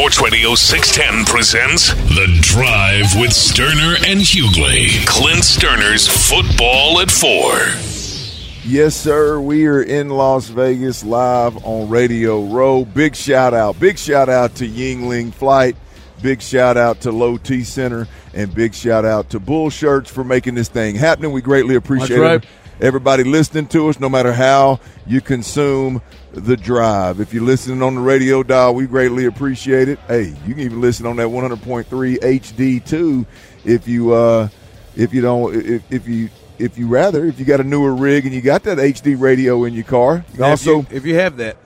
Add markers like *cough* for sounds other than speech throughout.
Sports Radio 610 presents The Drive with Stoerner and Hughley. Clint Stoerner's Football at Four. Yes, sir. We are in Las Vegas live on Radio Row. Big shout out. Big shout out to Yuengling Flight. Big shout out to Low T Center. And big shout out to Bull Shirts for making this thing happen. We greatly appreciate right. it. Everybody listening to us, no matter how you consume the drive. If you're listening on the radio dial, we greatly appreciate it. Hey, you can even listen on that 100.3 HD too, if you uh, if you don't if, if you if you rather if you got a newer rig and you got that HD radio in your car. Can If also you, if you have that,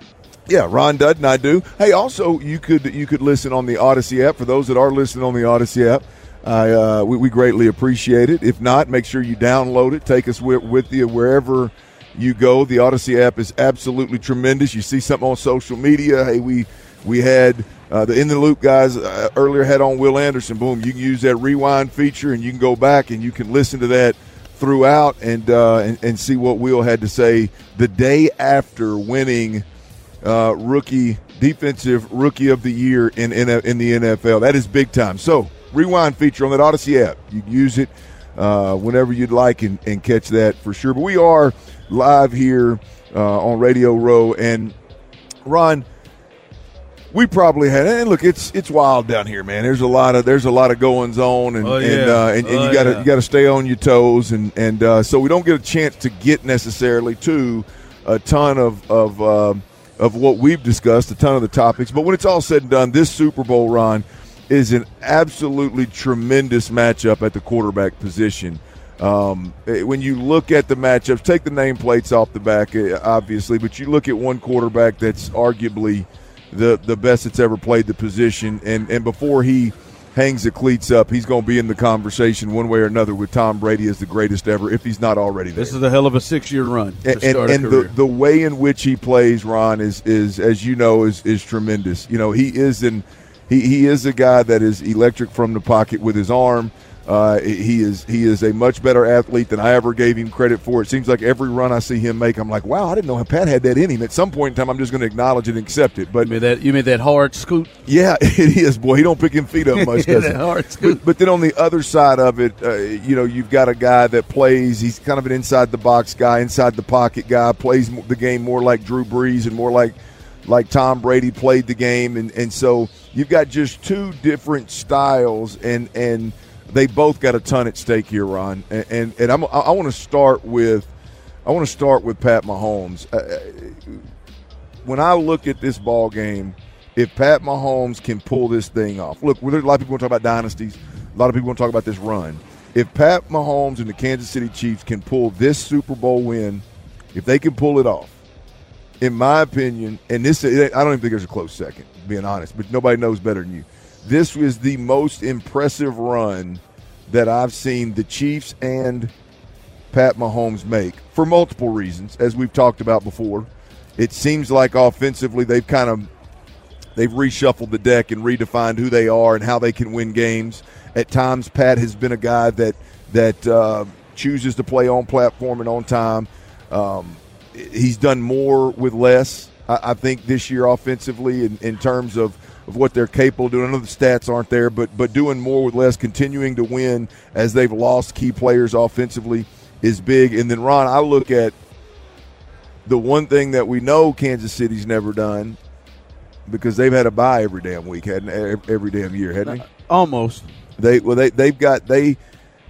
yeah, Ron Dutton, I do. Hey, also you could you could listen on the Audacy app. For those that are listening on the Audacy app, I uh, we, we greatly appreciate it. If not, make sure you download it. Take us with, with you wherever you go. The Audacy app is absolutely tremendous. You see something on social media, hey, we we had uh, the in the loop guys uh, earlier had on Will Anderson. Boom, you can use that rewind feature and you can go back and you can listen to that throughout and uh, and, and see what Will had to say the day after winning uh, rookie defensive rookie of the year in, in in the NFL. That is big time. So rewind feature on that Audacy app. You can use it uh, whenever you'd like and, and catch that for sure. But we are live here uh, on Radio Row and Ron. We probably had, and look, it's it's wild down here, man. There's a lot of there's a lot of goings on, and Oh, and, uh, and, and Oh, you got to yeah. you got to stay on your toes, and and uh, so we don't get a chance to get necessarily to a ton of of um of what we've discussed, a ton of the topics. But when it's all said and done, this Super Bowl run is an absolutely tremendous matchup at the quarterback position. Um, eh, when you look at the matchups, take the nameplates off the back, eh, obviously, but you look at one quarterback that's arguably the the best that's ever played the position, and and before he hangs the cleats up, he's going to be in the conversation one way or another with Tom Brady as the greatest ever, if he's not already there this is a hell of a six-year run to and, start and, and the, the way in which he plays, Ron, is is as you know is is tremendous. You know, he is an he, he is a guy that is electric from the pocket with his arm. Uh, he is he is a much better athlete than I ever gave him credit for. It seems like every run I see him make, I'm like, wow, I didn't know Pat had that in him. At some point in time, I'm just going to acknowledge it and accept it. But you made that you made that hard scoot. yeah, *laughs* it is, boy. He don't pick him feet up *laughs* much, does he? hard scoot. But, but then on the other side of it, uh, you know, you've got a guy that plays. He's kind of an inside the box guy, inside the pocket guy. Plays the game more like Drew Brees and more like like Tom Brady played the game, and and so you've got just two different styles, and and they both got a ton at stake here, Ron. And and, and I'm, I, I want to start with I want to start with Pat Mahomes. Uh, when I look at this ball game, if Pat Mahomes can pull this thing off, look, a lot of people want to talk about dynasties. A lot of people want to talk about this run. If Pat Mahomes and the Kansas City Chiefs can pull this Super Bowl win, if they can pull it off, in my opinion, and this, I don't even think there's a close second, being honest, but nobody knows better than you. This was the most impressive run that I've seen the Chiefs and Pat Mahomes make for multiple reasons, as we've talked about before. It seems like offensively they've kind of they've reshuffled the deck and redefined who they are and how they can win games. At times, Pat has been a guy that that uh, chooses to play on platform and on time. Um, he's done more with less. I, I think this year offensively, in, in terms of, of what they're capable of doing. I know the stats aren't there, but but doing more with less, continuing to win as they've lost key players offensively is big. And then Ron, I look at the one thing that we know Kansas City's never done because they've had a bye every damn week, hadn't every damn year, hadn't they? Almost. They well they they've got they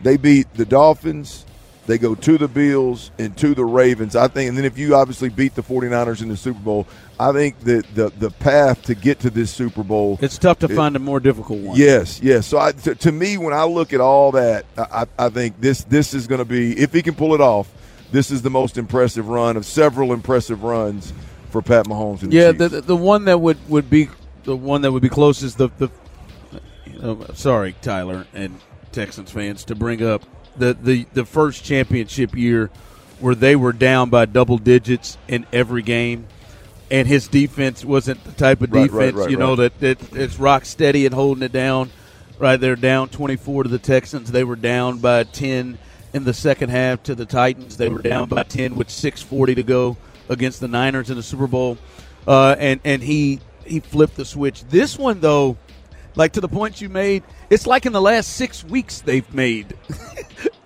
they beat the Dolphins, they go to the Bills and to the Ravens. I think and then if you obviously beat the 49ers in the Super Bowl, I think that the the path to get to this Super Bowl It's tough to find a more difficult one. Yes, yes. So I, to, to me, when I look at all that, I, I think this this is going to be if he can pull it off. This is the most impressive run of several impressive runs for Pat Mahomes. The Yeah, Chiefs. the the one that would, would be the one that would be closest. The the uh, sorry, Tyler and Texans fans to bring up the, the the first championship year where they were down by double digits in every game, and his defense wasn't the type of Right, defense right, right, you know that, that it's rock steady and holding it down. Right, they're down twenty four to the Texans. They were down by ten in the second half to the Titans. They were down by ten with six forty to go against the Niners in the Super Bowl, uh, and and he he flipped the switch. This one though, like to the point you made, it's like in the last six weeks they've made *laughs*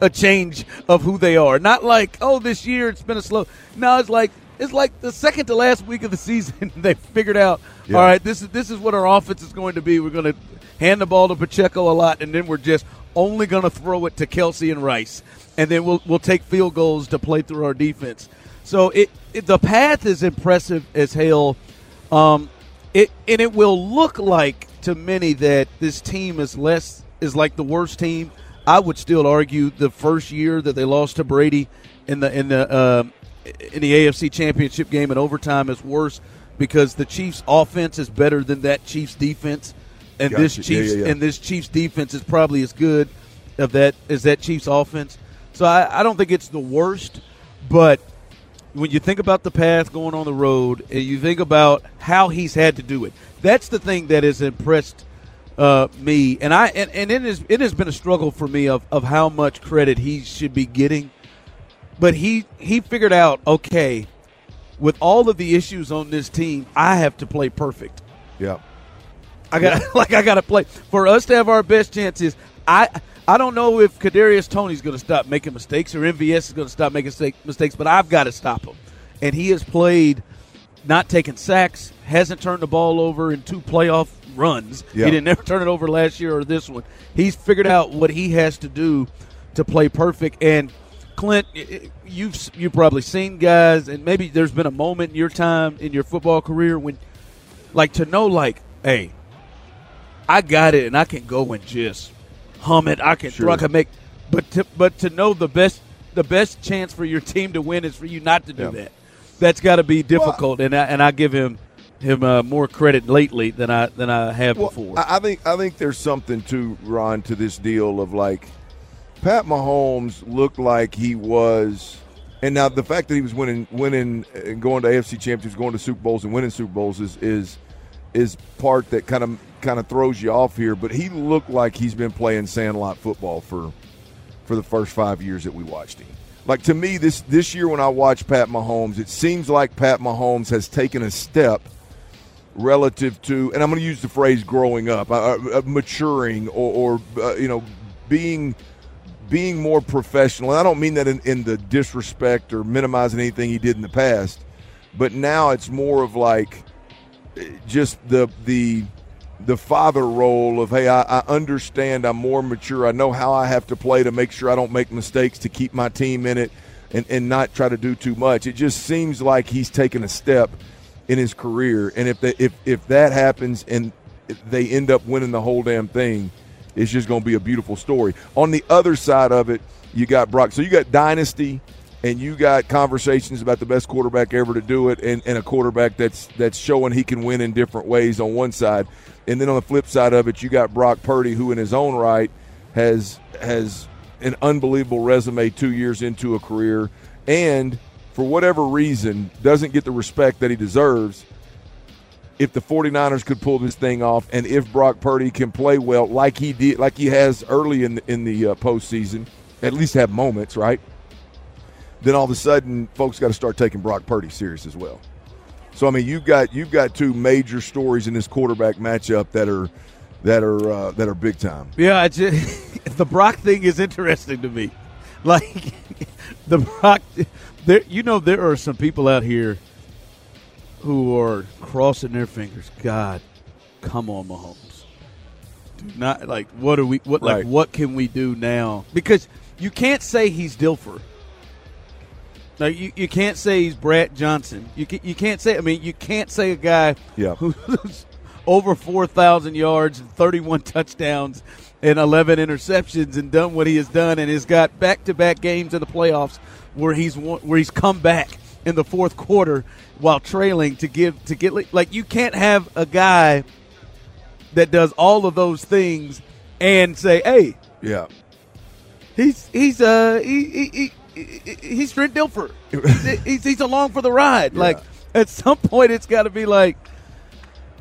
a change of who they are. Not like oh this year it's been a slow. No, it's like it's like the second to last week of the *laughs* season they figured out. Yeah. All right, this is this is what our offense is going to be. We're going to hand the ball to Pacheco a lot, and then we're just only going to throw it to Kelce and Rice, and then we'll we'll take field goals to play through our defense. So it, it the path is impressive as hell. Um, it and it will look like to many that this team is less is like the worst team. I would still argue the first year that they lost to Brady in the in the uh, in the AFC Championship game in overtime is worse because the Chiefs' offense is better than that Chiefs' defense, and Gotcha. this Yeah, Chiefs yeah, yeah. and this Chiefs' defense is probably as good of that as that Chiefs' offense. So I, I don't think it's the worst, but when you think about the path going on the road and you think about how he's had to do it, that's the thing that has impressed uh, me. And I and, and it is it has been a struggle for me of, of how much credit he should be getting. But he he figured out okay, with all of the issues on this team, I have to play perfect. Yeah. I got *laughs* like I got to play for us to have our best chances. I I don't know if Kadarius Toney's going to stop making mistakes or MVS is going to stop making mistake- mistakes, but I've got to stop him. And he has played, not taking sacks, hasn't turned the ball over in two playoff runs. Yeah. He didn't never turn it over last year or this one. He's figured out what he has to do to play perfect. And Clint, you've you've probably seen guys, and maybe there's been a moment in your time in your football career when, like, to know, like, hey, I got it, and I can go and just hum it. I can Sure. throw, I can make, but to, but to know the best the best chance for your team to win is for you not to do Yeah. that. That's got to be difficult, and I, and I give him him uh, more credit lately than I than I have Well, before. I, I think I think there's something to Ron to this deal of like Pat Mahomes looked like he was, and now the fact that he was winning, winning, and going to AFC championships, going to Super Bowls, and winning Super Bowls is is is part that kind of kind of throws you off here. But he looked like he's been playing sandlot football for for the first five years that we watched him. Like to me, this this year when I watch Pat Mahomes, it seems like Pat Mahomes has taken a step relative to, and I'm going to use the phrase "growing up," uh, uh, maturing, or, or uh, you know, being being more professional. And I don't mean that in, in the disrespect or minimizing anything he did in the past, but now it's more of like uh, just the the the father role of hey I, I understand i'm more mature i know how i have to play to make sure i don't make mistakes to keep my team in it and, and not try to do too much it just seems like he's taken a step in his career and if the, if if that happens and they end up winning the whole damn thing it's just going to be a beautiful story. On the other side of it you got brock so you got dynasty and you got conversations about the best quarterback ever to do it and, and a quarterback that's that's showing he can win in different ways on one side. And then on the flip side of it you got Brock Purdy who in his own right has has an unbelievable resume 2 years into a career and for whatever reason doesn't get the respect that he deserves if the 49ers could pull this thing off and if Brock Purdy can play well like he did like he has early in the, in the uh, postseason at least have moments right then all of a sudden folks got to start taking Brock Purdy serious as well. So I mean, you've got you've got two major stories in this quarterback matchup that are that are uh, that are big time. Yeah, just, *laughs* the Brock thing is interesting to me. Like *laughs* the Brock, there you know there are some people out here who are crossing their fingers. God, come on, Mahomes. Do not like what are we what Right. like what can we do now? Because you can't say he's Dilfer. Like you, you can't say he's Brad Johnson. You can, you can't say I mean you can't say a guy Yeah. who's *laughs* over 4,000 yards and 31 touchdowns and 11 interceptions and done what he has done and has got back-to-back games in the playoffs where he's where he's come back in the fourth quarter while trailing to give to get like you can't have a guy that does all of those things and say, "Hey, Yeah. he's he's uh he, he, he, he he's Trent Dilfer. *laughs* he's, he's along for the ride. Yeah. Like at some point, it's got to be like,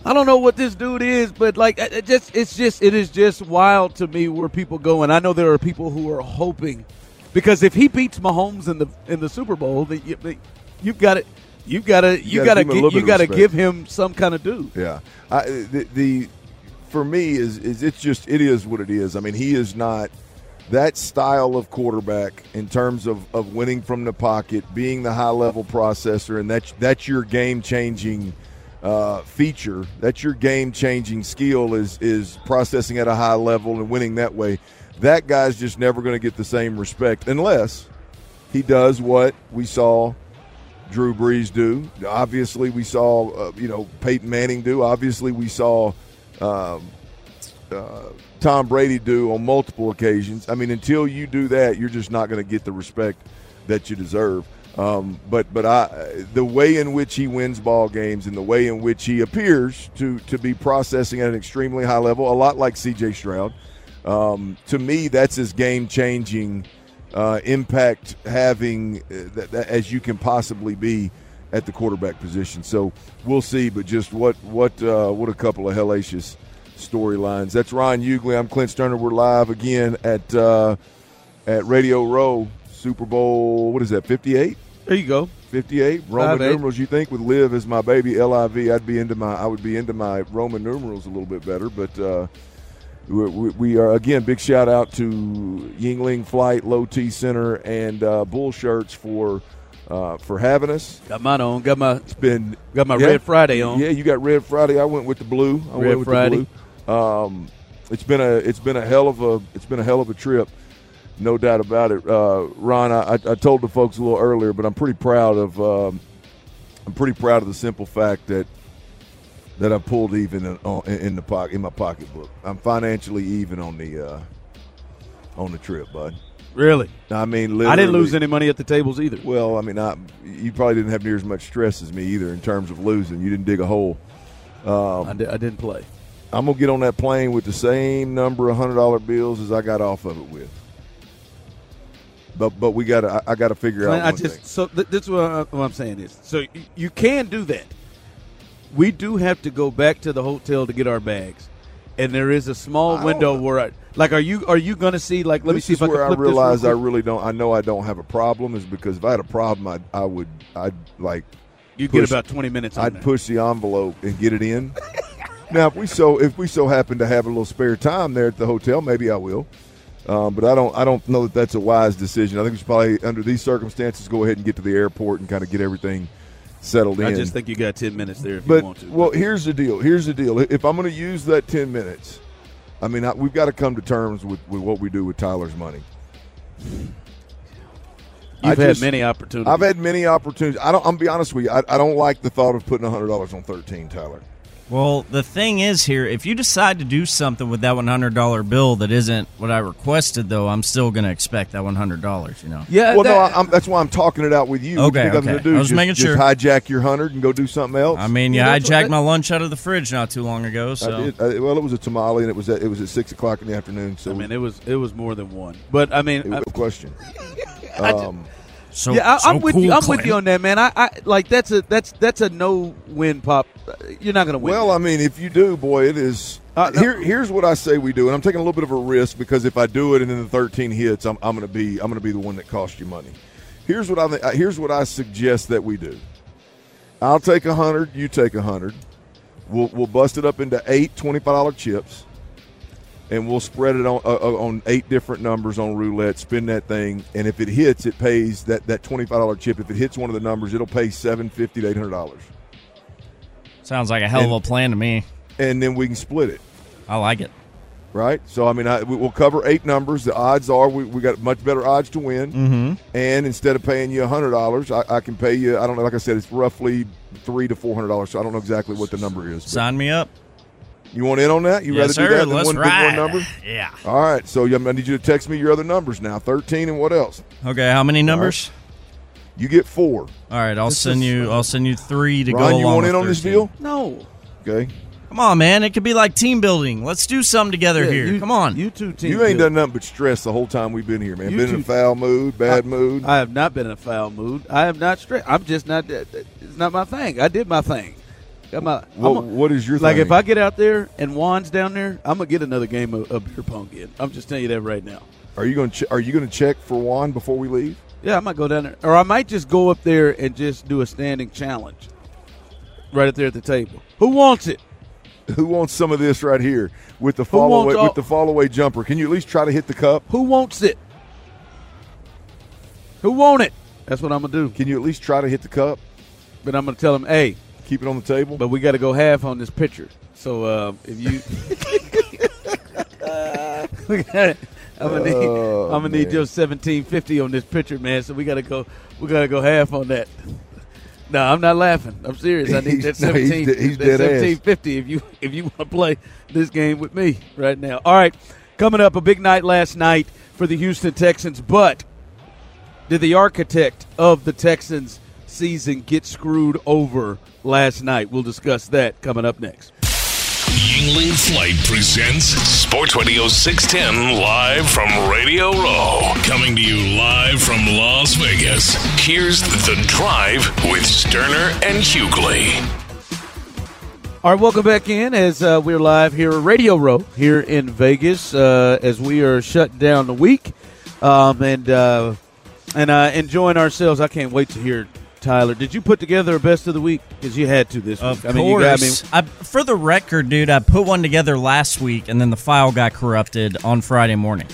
I don't know what this dude is, but like it just it's just it is just wild to me where people go. And I know there are people who are hoping because if he beats Mahomes in the in the Super Bowl, you, you've got it. You you, give him a gi- little bit you gotta give him some kind of due. Yeah, I, the, the for me is is it's just it is what it is. I mean, he is not that style of quarterback in terms of, of winning from the pocket, being the high level processor, and that's that's your game changing uh, feature. That's your game changing skill is is processing at a high level and winning that way. That guy's just never going to get the same respect unless he does what we saw Drew Brees do. Obviously, we saw uh, you know Peyton Manning do. Obviously, we saw um, uh, Tom Brady do on multiple occasions. I mean, until you do that, you're just not going to get the respect that you deserve. Um, but but I the way in which he wins ball games and the way in which he appears to to be processing at an extremely high level, a lot like C.J. Stroud. Um, to me, that's as game changing uh, impact having uh, that, that, as you can possibly be at the quarterback position. So we'll see. But just what what uh, what a couple of hellacious storylines. That's Ryan Hughley. I'm Clint Stoerner. We're live again at uh, at Radio Row Super Bowl. What is that? 58. There you go. 58 Roman Five, numerals. You think with live as my baby L I V, I'd be into my I would be into my Roman numerals a little bit better. But uh, we, we- are again big shout out to Yuengling Flight, Low T Center, and uh, Bull Shirts for uh, for having us. Got mine on. Got my It's been got my Yeah. Red Friday on. yeah. You got Red Friday. I went with the blue. I Red went with Friday. the blue. Um, it's been a it's been a hell of a it's been a hell of a trip. No doubt about it, uh, Ron. I, I told the folks a little earlier, but I'm pretty proud of um, I'm pretty proud of the simple fact that that I pulled even in, on- in the pocket in my pocketbook. I'm financially even on the uh, on the trip, bud. Really? I mean, literally, I didn't lose any money at the tables either. Well, I mean, I, you probably didn't have near as much stress as me either in terms of losing. You didn't dig a hole. I, di- I didn't play. I'm gonna get on that plane with the same number of hundred dollar bills as I got off of it with. But but we got to I, I got to figure out I just thing. so th- this is what, I, what I'm saying is so y- you can do that. We do have to go back to the hotel to get our bags, and there is a small I window where I like. Are you are you going to see like? Let me see if I where can I flip this real realize I really don't. I know I don't have a problem is because if I had a problem, I'd I would I'd like you get about 20 minutes. I'd there. push the envelope and get it in. *laughs* now, if we so if we so happen to have a little spare time there at the hotel, maybe I will. Um, but I don't I don't know that that's a wise decision. I think we should probably under these circumstances go ahead and get to the airport and kind of get everything settled I in. I just think you got 10 minutes there if but you want to. well, here's the deal. Here's the deal. If I'm going to use that ten minutes, I mean I, we've got to come to terms with, with what we do with Tyler's money. I You've had many opportunities. I've had many opportunities. I don't. I'm be honest with you. I, I don't like the thought of putting hundred dollars on thirteen, Tyler. Well, the thing is here, if you decide to do something with that $100 bill that isn't what I requested, though, I'm still going to expect that $100, you know? yeah. Well, no, that- I, I'm, that's why I'm talking it out with you. Okay, you okay. To do. I was just, making just sure. hijack your hundred and go do something else. I mean, you Well, that's hijacked what- my lunch out of the fridge not too long ago, I so. did. I, well, it was a tamale, and it was at, it was at six o'clock in the afternoon. So I mean, it was it was more than one. But I mean, it was I- no question. *laughs* I ju- Um, So, yeah, I, so I'm with cool, you. I'm with you on that, man. I, I like that's a that's that's a no win pop. You're not going to win. well, I mean, if you do, boy, it is. Uh, no. Here, here's what I say we do, and I'm taking a little bit of a risk because if I do it and then the 13 hits, I'm, I'm going to be I'm going to be the one that costs you money. Here's what I think. Here's what I suggest that we do. I'll take a hundred. You take a hundred. We'll we'll bust it up into eight $25 chips, and we'll spread it on uh, uh, on eight different numbers on roulette. Spin that thing, and if it hits, it pays that that twenty five dollar chip. If it hits one of the numbers, it'll pay seven fifty to eight hundred dollars, Sounds like a hell of a plan to me. and then we can split it. I like it. right? So I mean, I, we- we'll cover eight numbers. The odds are we, we got much better odds to win. Mm-hmm. And instead of paying you hundred dollars, I, I can pay you. I don't know. Like I said, it's roughly three to four hundred dollars. So I don't know exactly what the number is. but- Sign me up. You want in on that? You yes, rather sir. do that than Let's one big ride. one number? Yeah. All right. So I need you to text me your other numbers now. Thirteen and what else? Okay, how many numbers? You get four. All right, I'll This send is- you. I'll send you three to go Ron, along. you want with in on this deal? no. Okay. Come on, man. It could be like team building. Let's do something together Yeah, here. you- Come on. you two team. You ain't build. done nothing but stress the whole time we've been here, man. You been in a foul mood, bad mood. I have not been in a foul mood. I have not stressed. I'm just not. It's not my thing. I did my thing. Got my. What- I'm a- what is your like? thing? If I get out there and Juan's down there, I'm gonna get another game of, of beer pong in. I'm just telling you that right now. are you going to ch- Are you going to check for Juan before we leave? Yeah, I might go down there, or I might just go up there and just do a standing challenge, right up there at the table. Who wants it? *laughs* Who wants some of this right here with the follow away, all- with the follow away jumper? Can you at least try to hit the cup? Who wants it? Who want it? That's what I'm gonna do. Can you at least try to hit the cup? But I'm gonna tell him, hey, Keep it on the table. but we got to go half on this pitcher. So uh, if you, got, I'm gonna need, Oh, I'm gonna need your 1750 on this pitcher, man. So we got to go, we got to go half on that. No, I'm not laughing. I'm serious. I need *laughs* that He's- no, he's 17. he's that dead ass. 1750 if you if you want to play this game with me right now. All right, coming up a big night last night for the Houston Texans, but did the architect of the Texans season get screwed over last night? We'll discuss that coming up next. Yuengling Flight presents Sports Radio 610 live from Radio Row. Coming to you live from Las Vegas. Here's The Drive with Stoerner and Hughley. All right, welcome back in as uh, we're live here at Radio Row here in Vegas uh, as we are shutting down the week um, and uh, and uh, enjoying ourselves. I can't wait to hear Tyler. Did you put together a best of the week? Because you had to this Of week. I mean, you got me. course. I, for the record, dude, I put one together last week, and then the file got corrupted on Friday morning.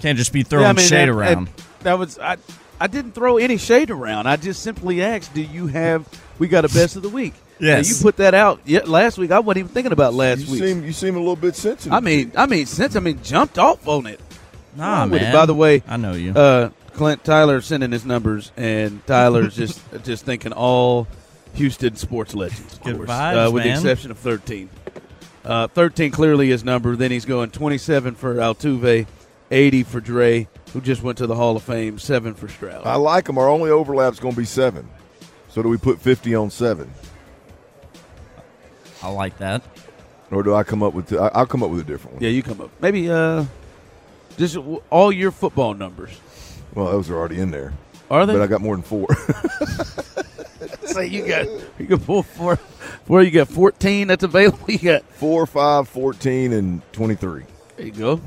Can't just be throwing Yeah, I mean, shade that- around. That, that was I. I didn't throw any shade around. I just simply asked, "Do you have? We got a best of the week." *laughs* Yes. Now, you put that out yet last week. I wasn't even thinking about last you week. seem you seem a little bit sensitive. I mean, I mean, since I mean, jumped off on it. nah, wrong it? man. By the way, I know you. Uh, Clint Tyler sending his numbers, and Tyler's just *laughs* just thinking all Houston sports legends. Of Good course, vibes, uh, with the exception of thirteen. Uh, thirteen clearly his number. Then he's going twenty-seven for Altuve, eighty for Dre, who just went to the Hall of Fame, seven for Stroud. I like them. Our only overlap's going to be seven. So do we put fifty on seven, I like that. or do I come up with? I- I'll come up with a different one. yeah, you come up maybe uh, just w- all your football numbers. Well, those are already in there, Are they? but I got more than four. *laughs* say you got you got four four four. You got fourteen that's available. You got four, five, 14, and twenty-three. there you go.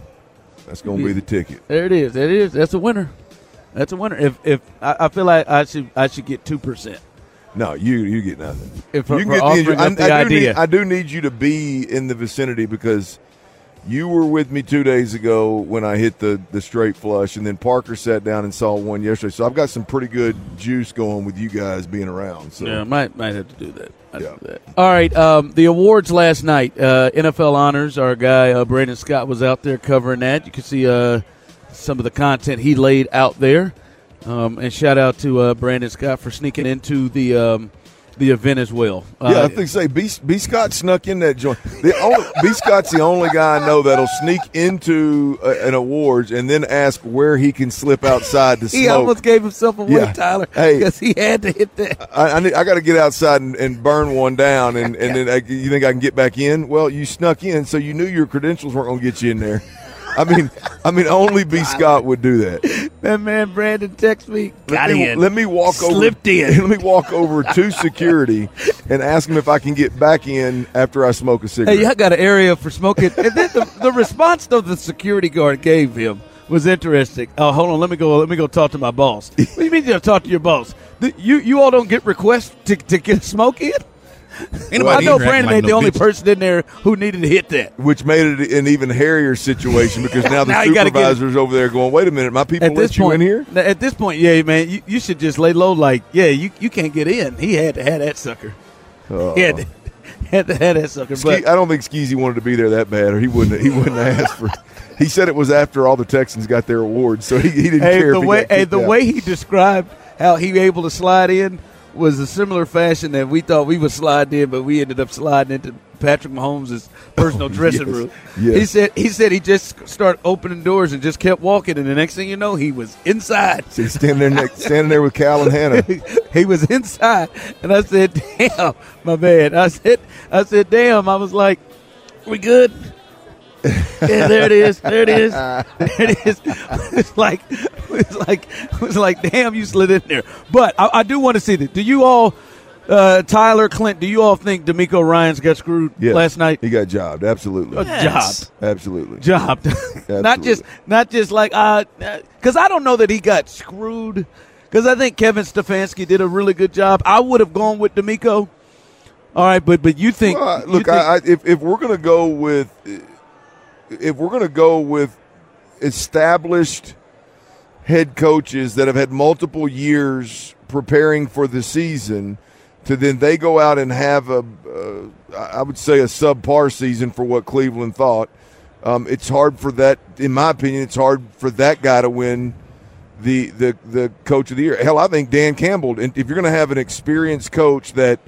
That's going to be the ticket. There it is. That is. That's a winner. That's a winner. If if I, I feel like I should I should get two percent. No, you you get nothing. If you can get offering I, the I do. Need, I do need you to be in the vicinity because you were with me two days ago when I hit the the straight flush, and then Parker sat down and saw one yesterday. So I've got some pretty good juice going with you guys being around. So yeah, I might might have to do that. Yeah. do that. All right. Um, the awards last night. Uh, NFL honors. Our guy uh, Brandon Scott was out there covering that. You can see uh, some of the content he laid out there. Um, and shout out to uh, Brandon Scott for sneaking into the um, the event as well. Uh, Yeah, I think say B, B Scott snuck in that joint. The only, B Scott's the only guy I know that'll sneak into a, an awards and then ask where he can slip outside to he smoke. almost gave himself away, Yeah. Tyler, Hey. because he had to hit that. I, I, I got to get outside and, and burn one down, and, and then I, you think I can get back in? Well, you snuck in, so you knew your credentials weren't going to get you in there. I mean, I mean, only B Scott would do that. That man Brandon texted me. Got let me, in. let me walk Slipped over. Slipped in. *laughs* Let me walk over to security and ask him if I can get back in after I smoke a cigarette. Hey, I got an area for smoking. and then the, the response that the security guard gave him was interesting. Oh, hold on, let me go. Let me go talk to my boss. What do you mean you have to talk to your boss? The- You you all don't get requests to, to get a smoke in? I know Brandon ain't the only person in there who needed to hit that. which made it an even hairier situation because now *laughs* the Now you gotta get it. supervisor's over there going, "Wait a minute, my people At this let you point, in here." At this point, yeah, man, you, you should just lay low. Like, yeah, you, you can't get in. He had to have that sucker. Uh, He had to, *laughs* had to have that sucker. Ske- But I don't think Skeezy wanted to be there that bad, or he wouldn't. He wouldn't have asked for. It. He said it was after all the Texans got their awards, so he, he didn't hey, care. the if he way got hey, the out. way he described how he able to slide in was a similar fashion that we thought we would slide in, but we ended up sliding into Patrick Mahomes' *laughs* personal dressing Oh, yes. room. Yes. He said he said he just started opening doors and just kept walking, and the next thing you know, he was inside. So he's standing there, next, standing there with Cal and Hannah. *laughs* he was inside, and I said, "Damn, my man." I said, "I said, damn." I was like, "We good?" Yeah, there it is. There it is. There it is. *laughs* It's like, it's like, it's like, damn, you slid in there. But I, I do want to see that. Do you all? Uh, Tyler Clint, do you all think DeMeco Ryans got screwed Yes. last night? He got jobbed. Absolutely. Uh, Yes. Job, Absolutely. job. *laughs* not just, not just like, uh, because I don't know that he got screwed. Because I think Kevin Stefanski did a really good job. I would have gone with DeMeco. All right, but but you think? Well, you look, think- I, I, if if we're going to go with if we're going to go with established head coaches that have had multiple years preparing for the season, to then they go out and have a, uh, I would say a subpar season for what Cleveland thought. Um, it's hard for that, in my opinion, it's hard for that guy to win the the the coach of the year. Hell, I think Dan Campbell. And if you're going to have an experienced coach that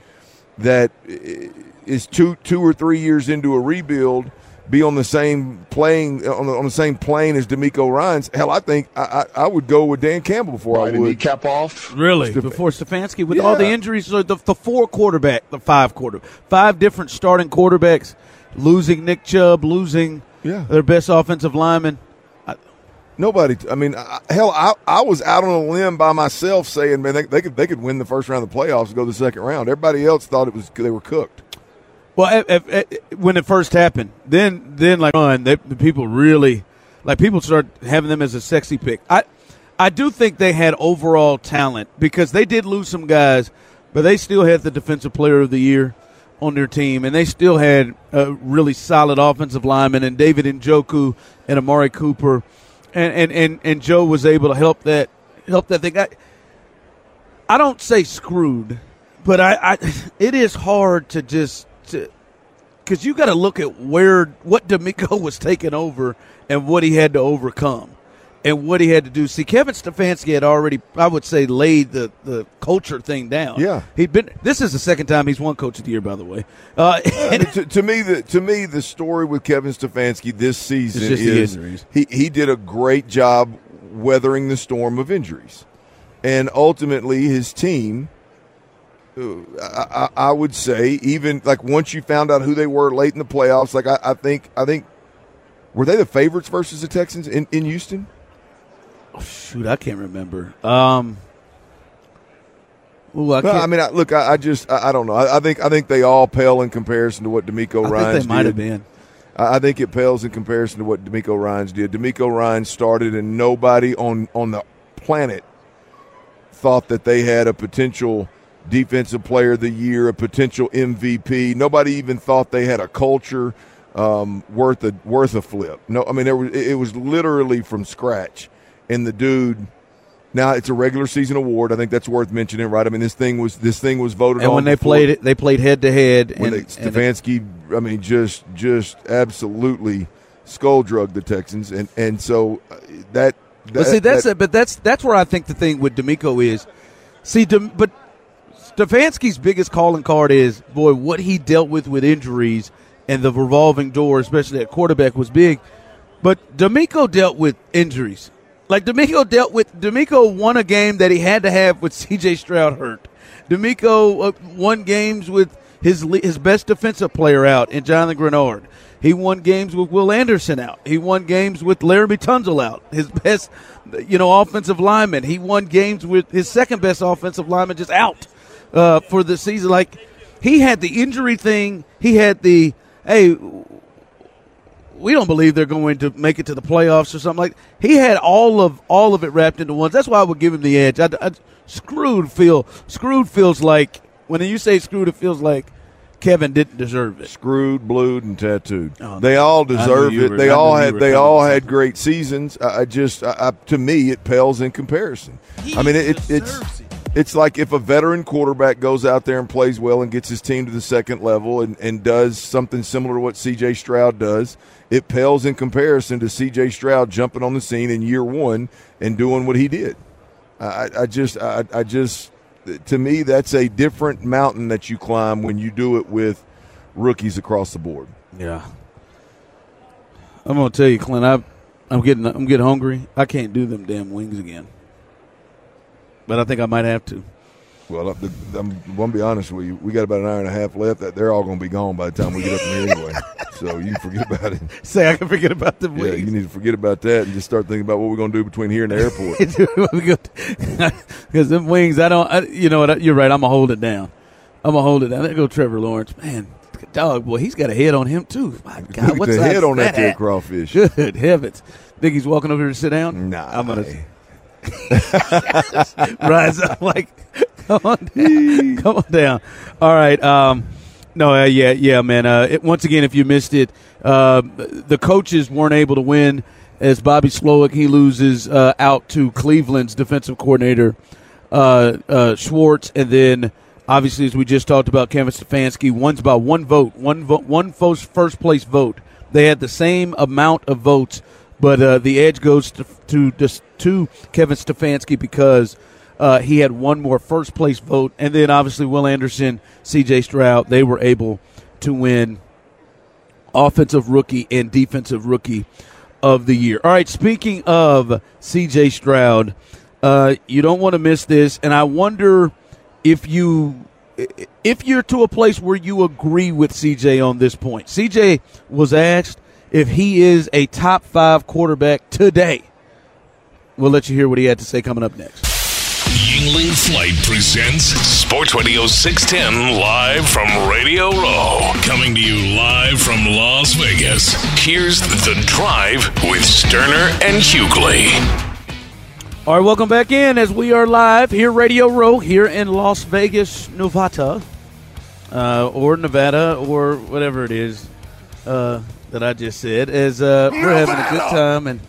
that is two two or three years into a rebuild, be on the same playing on the, on the same plane as DeMeco Ryans. Hell, I think I, I, I would go with Dan Campbell before Right, I a would. kneecap off. Really? Stef- Before Stefanski, with all the injuries, so the, the four quarterback, the five quarter, five different starting quarterbacks, losing Nick Chubb, losing Yeah. their best offensive lineman. Nobody. I mean, I, hell, I, I was out on a limb by myself saying, man, they, they could they could win the first round of the playoffs and go to the second round. Everybody else thought it was they were cooked. Well, when it first happened, then then like they, the people really like people start having them as a sexy pick. I I do think they had overall talent because they did lose some guys, but they still had the defensive player of the year on their team, and they still had a really solid offensive lineman and David Njoku and Amari Cooper, and and and, and Joe was able to help that help that thing. I, I don't say screwed, but I, I *laughs* it is hard to just to because you got to look at where what DeMeco *laughs* was taking over and what he had to overcome and what he had to do. See, Kevin Stefanski had already, I would say, laid the, the culture thing down. Yeah. he'd been. This is the second time he's won Coach of the Year, by the way. Uh, *laughs* I mean, to, to me, the to me the story with Kevin Stefanski this season is he he did a great job weathering the storm of injuries, and ultimately his team. I, I, would say even like once you found out who they were late in the playoffs, like I, I think I think were they the favorites versus the Texans in, in Houston? shoot, I can't remember. Um, ooh, I, I mean, I, look, I, I just I, don't know. I, think I think they all pale in comparison to what DeMeco I Ryans think they might have been. I I think it pales in comparison to what DeMeco Ryans did. DeMeco Ryan started, and nobody on on the planet thought that they had a potential defensive player of the year, a potential MVP. Nobody even thought they had a culture um, worth a worth a flip. No, I mean there was it it was literally from scratch, and the dude. Now it's a regular season award. I think that's worth mentioning, right? I mean, this thing was this thing was voted And on when they before- played it, they played head to head. when and they, and- Stefanski, I mean, just just absolutely skull drug the Texans, and and so uh, that. that But see, that's that, it. But that's that's where I think the thing with DeMeco is. See, but Stefanski's biggest calling card is boy what he dealt with with injuries and the revolving door, especially at quarterback, was big. But DeMeco dealt with injuries. Like DeMeco dealt with DeMeco won a game that he had to have with *laughs* C.J. Stroud hurt. DeMeco uh, won games with his his best defensive player out in Jonathan Greenard. He won games with Will Anderson out. He won games with Laremy Tunsil out. His best, you know, offensive lineman. He won games with his second best offensive lineman just out uh, for the season. Like he had the injury thing. He had the hey, we don't believe they're going to make it to the playoffs or something like. He had all of all of it wrapped into one. That's why I would give him the edge. I, I, screwed feel screwed feels like when you say screwed, it feels like Kevin didn't deserve it. screwed, blued, and tattooed. Oh, they all I knew deserve it. were- they I all had they all had something. great seasons. I, I just I, I, to me it pales in comparison. I mean it, it, it's like if a veteran quarterback goes out there and plays well and gets his team to the second level and, and does something similar to what C.J. Stroud does, it pales in comparison to C.J. Stroud jumping on the scene in year one and doing what he did. I, I just, I, I just, to me, that's a different mountain that you climb when you do it with rookies across the board. Yeah. I'm gonna tell you, Clint. I, I'm getting I'm getting hungry. I can't do them damn wings again. But I think I might have to. Well, I'm, I'm going to be honest with you. We got about an hour and a half left. That they're all going to be gone by the time we get up in here anyway. *laughs* so you can forget about it. Say I can forget about the wings. Yeah, you need to forget about that and just start thinking about what we're going to do between here and the airport. *laughs* Because *laughs* them wings, I don't. I, you know what? You're right. I'm gonna hold it down. I'm gonna hold it down. There go Trevor Lawrence. Man, dog boy, he's got a head on him too. My God, what's the head on that there hat? crawfish. Good heavens! Think he's walking over here to sit down? Nah, I'm gonna. *laughs* rise up like, come on down, come on down. All right. Um, no, uh, yeah, yeah, man. Uh, it, once again, if you missed it, uh, the coaches weren't able to win as Bobby Slowik he loses uh, out to Cleveland's defensive coordinator uh, uh, Schwartz, and then obviously as we just talked about, Kevin Stefanski wins by one vote, one vote, one first first place vote. They had the same amount of votes, but uh, the edge goes to to, to Kevin Stefanski because uh, he had one more first place vote, and then obviously Will Anderson, C.J. Stroud, they were able to win offensive rookie and defensive rookie of the year. All right, speaking of C.J. Stroud, uh, you don't want to miss this, and I wonder if you if you're to a place where you agree with CJ on this point. CJ was asked if he is a top five quarterback today. We'll let you hear what he had to say coming up next. Yuengling Flight presents Sports Radio 610 live from Radio Row. Coming to you live from Las Vegas. Here's The Drive with Stoerner and Hughley. All right, welcome back in as we are live here, Radio Row, here in Las Vegas, Nevada, uh, or Nevada, or whatever it is uh, that I just said. As uh, we're having a good time, and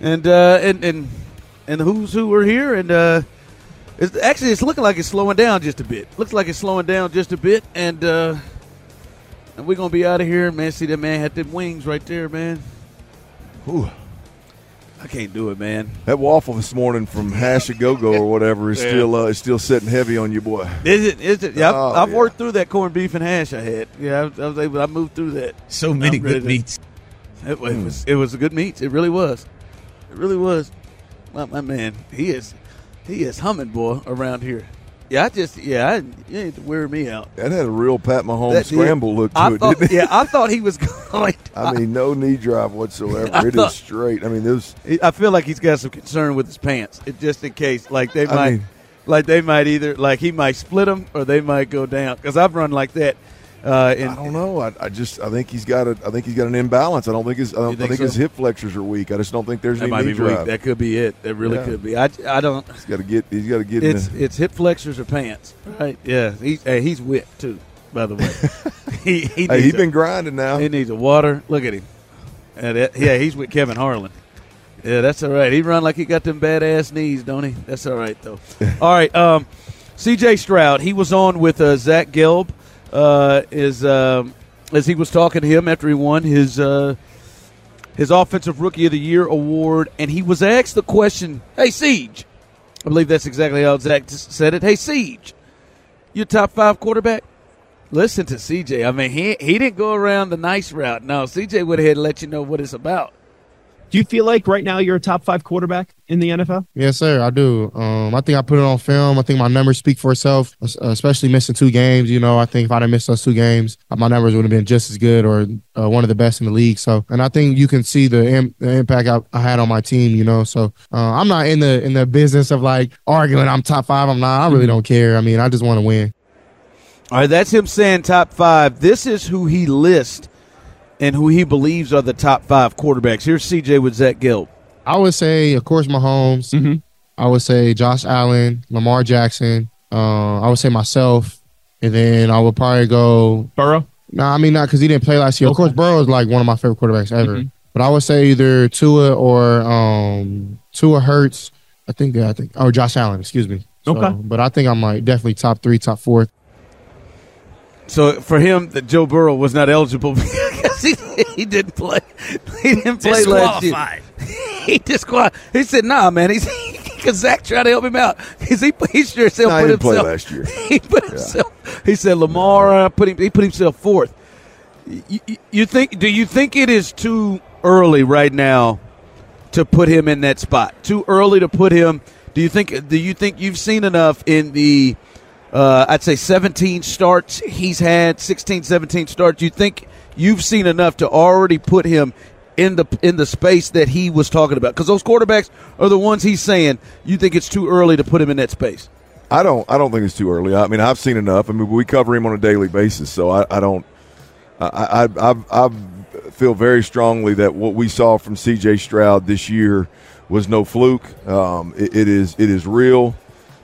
and uh, and and and who's who are here, and uh, it's, actually it's looking like it's slowing down just a bit. Looks like it's slowing down just a bit, and uh, and we're gonna be out of here, man. See that man had them wings right there, man. Whew. I can't do it, man. That waffle this morning from Hash a Go Go or whatever is *laughs* Yeah. still uh, is still sitting heavy on you, boy. Is it? Is it? Yeah, I've, Oh, I've yeah. worked through that corned beef and hash I had. Yeah, I was, I was able. I moved through that. So many good to- meats. It, it was. It was a good meat. It really was. It really was. My, my man, he is. He is humming, boy, around here. Yeah, I just. Yeah, I, you ain't to wear me out. That had a real Pat Mahomes That did- scramble look to I it, thought, didn't it? yeah, I thought he was *laughs* going. To, I mean, no knee drive whatsoever. *laughs* I It thought- is straight. I mean, this I feel like he's got some concern with his pants, it, just in case. Like they I might, mean- like they might either like he might split them or they might go down. Because I've run like that. Uh, in, I don't know. I, I just I think he's got a I think he's got an imbalance. I don't think his I don't think, think his hip flexors are weak. I just don't think there's That any might knee be weak. drive. That could be it. That really Yeah. could be. I, I don't. He's got to get he's got to get It's it's hip flexors or pants, right? Yeah. He's hey, he's whipped too. By the way, *laughs* he he Hey, he's a, been grinding now. he needs a water. Look at him. And it- yeah, he's with Kevin Harlan. Yeah, that's all right. He run like he got them badass knees, don't he? That's all right though. *laughs* all right. Um, C.J. Stroud. He was on with uh, Zach Gelb. Uh, is um, as he was talking to him after he won his uh, his offensive rookie of the year award, and he was asked the question, "Hey, Siege." I believe that's exactly how Zach said it. Hey, Siege, your top five quarterback? Listen to CJ. I mean, he he didn't go around the nice route. No, CJ ahead and let you know what it's about. Do you feel like right now you're a top five quarterback in the NFL? Yes, sir. I do. Um, I think I put it on film. I think my numbers speak for itself, especially missing two games. You know, I think if I'd have missed those two games, uh, my numbers would have been just as good or uh, one of the best in the league. So, and I think you can see the, Im- the impact I, I had on my team. You know, so uh, I'm not in the in the business of like arguing. I'm top five. I'm not. I really don't care. I mean, I just want to win. All right, that's him saying top five. This is who he lists and who he believes are the top five quarterbacks. Here's CJ with Zach Gelb. I would say, of course, Mahomes. Mhm. I would say Josh Allen, Lamar Jackson. Uh, I would say myself, and then I would probably go Burrow? No, I mean not because he didn't play last year. Of course, Burrow is like one of my favorite quarterbacks ever. Mhm. But I would say either Tua or um Tua Hurts. I think yeah, I think or Josh Allen. Excuse me. So, Okay. But I think I'm like definitely top three, top four. So for him, that Joe Burrow was not eligible *laughs* because he, he didn't play. He didn't play last year. Disqualified. *laughs* He disqualified. He said, "Nah, man." He's *laughs* because Zach tried to help him out. He's he, he sure as hell No, he put didn't play himself. last year. he put himself. He said Lamar uh, put him. He put himself fourth. You, you- you think? Do you think it is too early right now to put him in that spot? Too early to put him. Do you think? Do you think you've seen enough in the? Uh, I'd say 17 starts he's had, 16, 17 starts. You think you've seen enough to already put him in the in the space that he was talking about? Because those quarterbacks are the ones he's saying. You think it's too early to put him in that space? I don't. I don't think it's too early. I mean, I've seen enough. I mean, we cover him on a daily basis, so I, I don't. I, I, I, I feel very strongly that what we saw from C.J. Stroud this year was no fluke. Um, it, it is. It is real.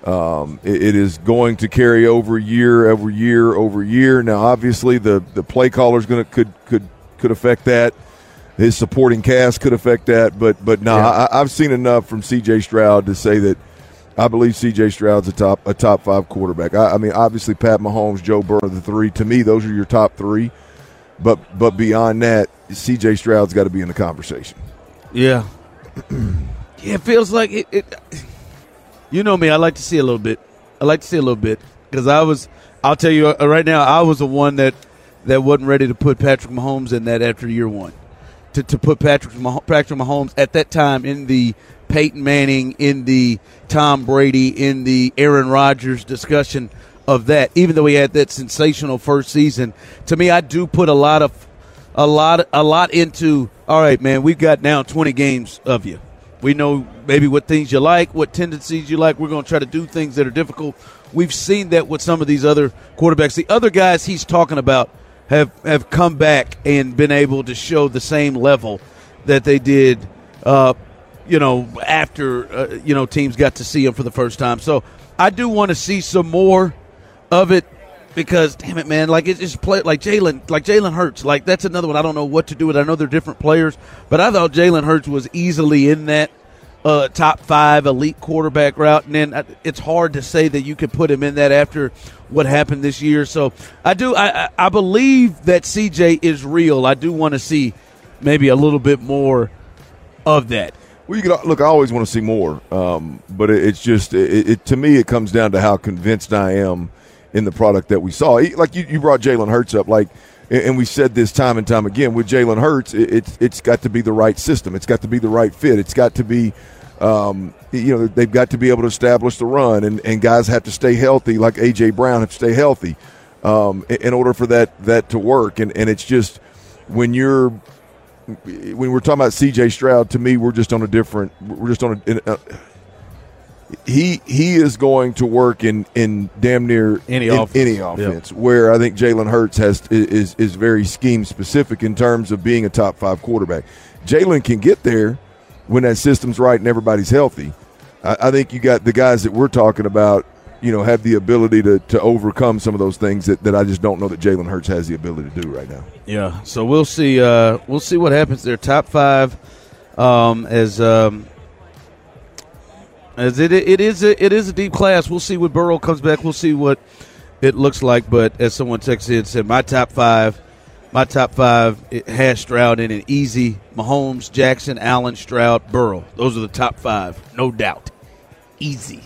Um, it, it is going to carry over year over year over year. Now, obviously, the the play caller is going to could could could affect that. His supporting cast could affect that, but but no, yeah. I, I've seen enough from C.J. Stroud to say that I believe C.J. Stroud's a top a top five quarterback. I, I, mean, obviously Pat Mahomes, Joe Burrow, the three. To me, those are your top three. But but beyond that, C.J. Stroud's got to be in the conversation. Yeah, *clears throat* yeah. It feels like it, it. You know me. I like to see a little bit. I like to see a little bit because I was. I'll tell you uh, right now. I was the one that that wasn't ready to put Patrick Mahomes in that after year one. To, to put Patrick Patrick Mahomes at that time in the Peyton Manning, in the Tom Brady, in the Aaron Rodgers discussion of that. Even though he had that sensational first season, to me, I do put a lot of a lot a lot into. All right, man, we've got now twenty games of you. We know maybe what things you like, what tendencies you like. We're going to try to do things that are difficult. We've seen that with some of these other quarterbacks. The other guys he's talking about have have come back and been able to show the same level that they did uh, you know, after uh, you know teams got to see him for the first time. So I do want to see some more of it because damn it, man, like it's just play like Jalen, like Jalen Hurts, like that's another one. I don't know what to do with. I know they're different players, but I thought Jalen Hurts was easily in that uh, top five elite quarterback route, and then uh, it's hard to say that you could put him in that after what happened this year. So I do, I, I believe that CJ is real. I do want to see maybe a little bit more of that. Well, you can look. I always want to see more, um, but it, it's just it, it, to me. It comes down to how convinced I am in the product that we saw. Like you, you brought Jalen Hurts up, like, and we said this time and time again with Jalen Hurts. It, it's it's got to be the right system. It's got to be the right fit. It's got to be, um, you know, they've got to be able to establish the run, and, and guys have to stay healthy. Like AJ Brown have to stay healthy um, in, in order for that that to work. And and it's just when you're when we're talking about C.J. Stroud, to me, we're just on a different. We're just on a. he he is going to work in in damn near any in, offense. Any offense yep. Where I think Jalen Hurts has is is very scheme specific in terms of being a top five quarterback. Jalen can get there when that system's right and everybody's healthy. I, I think you got the guys that we're talking about you know, have the ability to, to overcome some of those things that, that I just don't know that Jalen Hurts has the ability to do right now. Yeah, so we'll see. Uh, we'll see what happens. Their top five, um, as um, as it it is a, it is a deep class. We'll see what Burrow comes back. We'll see what it looks like. But as someone texted and said, my top five, my top five it has Stroud in it. Easy, Mahomes, Jackson, Allen, Stroud, Burrow. Those are the top five, no doubt. Easy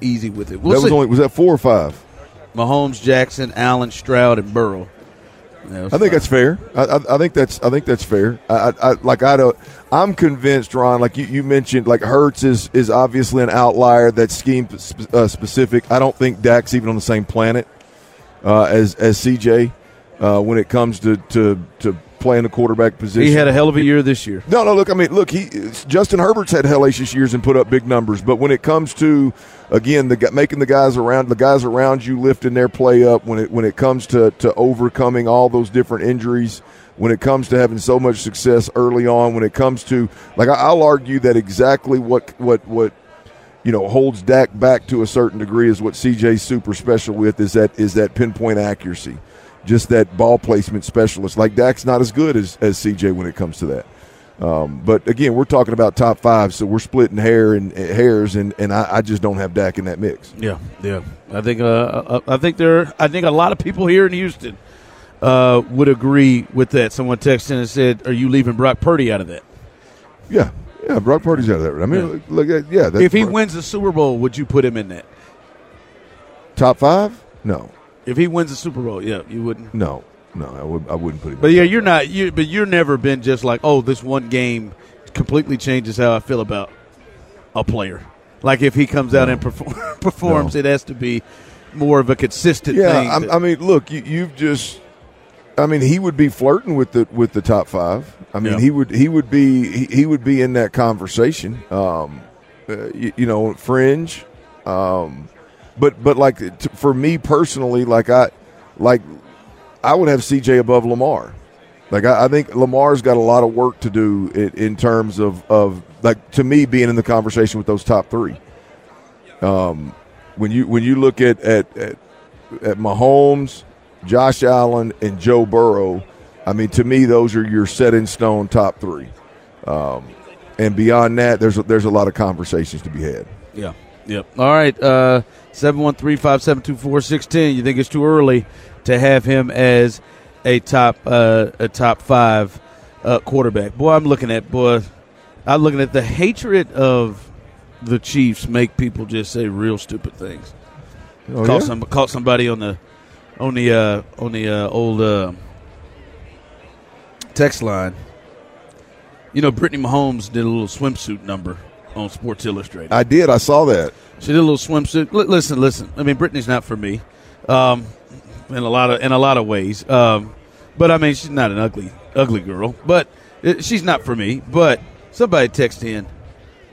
easy with it. We'll that was see. only was that four or five? Mahomes, Jackson, Allen, Stroud, and Burrow. I think that's fair. I, I, I, think that's I think that's fair. I, I, like I don't. I'm convinced, Ron. Like you, you mentioned, like Hurts is is obviously an outlier that's scheme uh, specific. I don't think Dak's even on the same planet uh, as as CJ uh, when it comes to to to playing the quarterback position. He had a hell of a year this year. No, no. Look, I mean, look. He Justin Herbert's had hellacious years and put up big numbers, but when it comes to again the making the guys around the guys around you lifting their play up when it when it comes to to overcoming all those different injuries. When it comes to having so much success early on, when it comes to like I'll argue that exactly what what what you know holds Dak back to a certain degree is what CJ's super special with is that is that pinpoint accuracy just that ball placement specialist. Like Dak's not as good as, as CJ when it comes to that. Um, but again, we're talking about top five, so we're splitting hair and uh, hairs, and, and I, I, just don't have Dak in that mix. Yeah, yeah. I think uh, uh, I think there. I think a lot of people here in Houston uh, would agree with that. Someone texted and said, "Are you leaving Brock Purdy out of that?" Yeah, yeah. Brock Purdy's out of that. I mean, yeah. look, at yeah. if he wins the Super Bowl, would you put him in that top five? No. If he wins the Super Bowl, yeah, you wouldn't. No, no, I would. I wouldn't put it. But yeah, you're not. You but you're never been just like, oh, this one game completely changes how I feel about a player. Like if he comes out no. and perform, *laughs* performs, no. it has to be more of a consistent. Thing. Yeah, I, I mean, look, you, you've just. I mean, he would be flirting with the with the top five. I mean, he would he would be he, he, would be in that conversation. Um, uh, you, you, know, fringe. Um, but but like t- for me personally, like I like I would have CJ above Lamar. Like I, I think Lamar's got a lot of work to do in, in terms of of like to me being in the conversation with those top three. Um, when you when you look at at at, at Mahomes, Josh Allen, and Joe Burrow, I mean to me those are your set in stone top three. Um, and beyond that, there's a, there's a lot of conversations to be had. Yeah. Yep. All right. Uh, seven one three five seven two four six ten. You think it's too early to have him as a top uh, a top five uh, quarterback? Boy, I'm looking at boy. I'm looking at the hatred of the Chiefs make people just say real stupid things. Oh, call yeah? some call somebody on the on the uh, on the uh, old uh, text line. You know, Brittany Mahomes did a little swimsuit number on Sports Illustrated. I did. I saw that. She did a little swimsuit. L- listen, listen. I mean, Brittany's not for me, um, in a lot of in a lot of ways. Um, but I mean, she's not an ugly ugly girl. But uh, she's not for me. But somebody text in,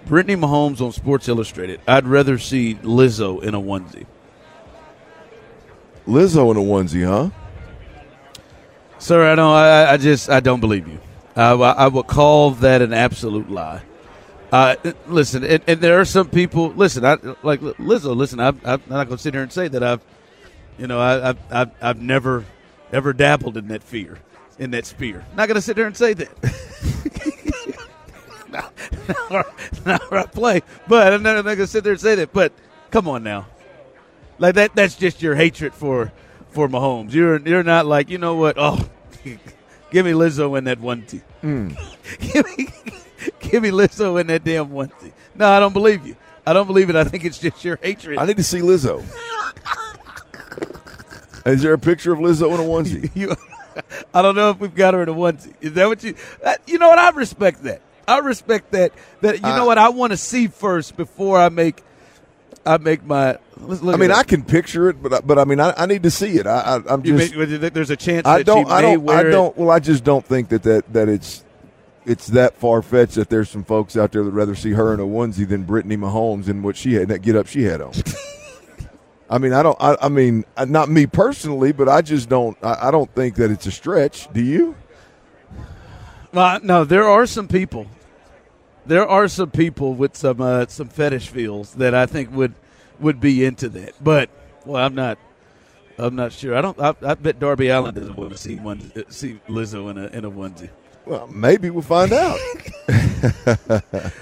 Brittany Mahomes on Sports Illustrated. I'd rather see Lizzo in a onesie. Lizzo in a onesie, huh? Sir, I don't. I, I just I don't believe you. I, I would call that an absolute lie. Uh, listen, and, and there are some people. Listen, I like Lizzo. Listen, I, I'm not going to sit here and say that I've, you know, I, I've, I've I've never ever dabbled in that fear, in that spear. Not going to sit there and say that. now, *laughs* not now I play, but I'm not, not going to sit there and say that. But come on now, like that. That's just your hatred for for Mahomes. You're you're not like you know what? Oh, *laughs* give me Lizzo in that one *laughs* give me give me *laughs* Lizzo in that damn onesie. No, I don't believe you. I don't believe it. I think it's just your hatred. I need to see Lizzo. Is there a picture of Lizzo in a onesie? *laughs* you, I don't know if we've got her in a onesie. Is that what you? That, you know what? I respect that. I respect that. That you know what? I want to see first before I make. I make my. I mean, I can picture it, but I- but I mean, I, I need to see it. I, I I'm You just. may- there's a chance I don't. I don't. I don't. Well, I just don't think that that that it's it's that far fetched that there's some folks out there that rather see her in a onesie than Brittany Mahomes in what she had that get up she had on. *laughs* I mean, I don't. I, I mean, uh, not me personally, but I just don't. I, I don't think that it's a stretch. Do you? Well, no, there are some people. There are some people with some uh, some fetish feels that I think would would be into that. But well, I'm not. I'm not sure. I don't. I, I bet Darby Allen doesn't want to see one see Lizzo in a in a onesie. Well, maybe we'll find out. *laughs*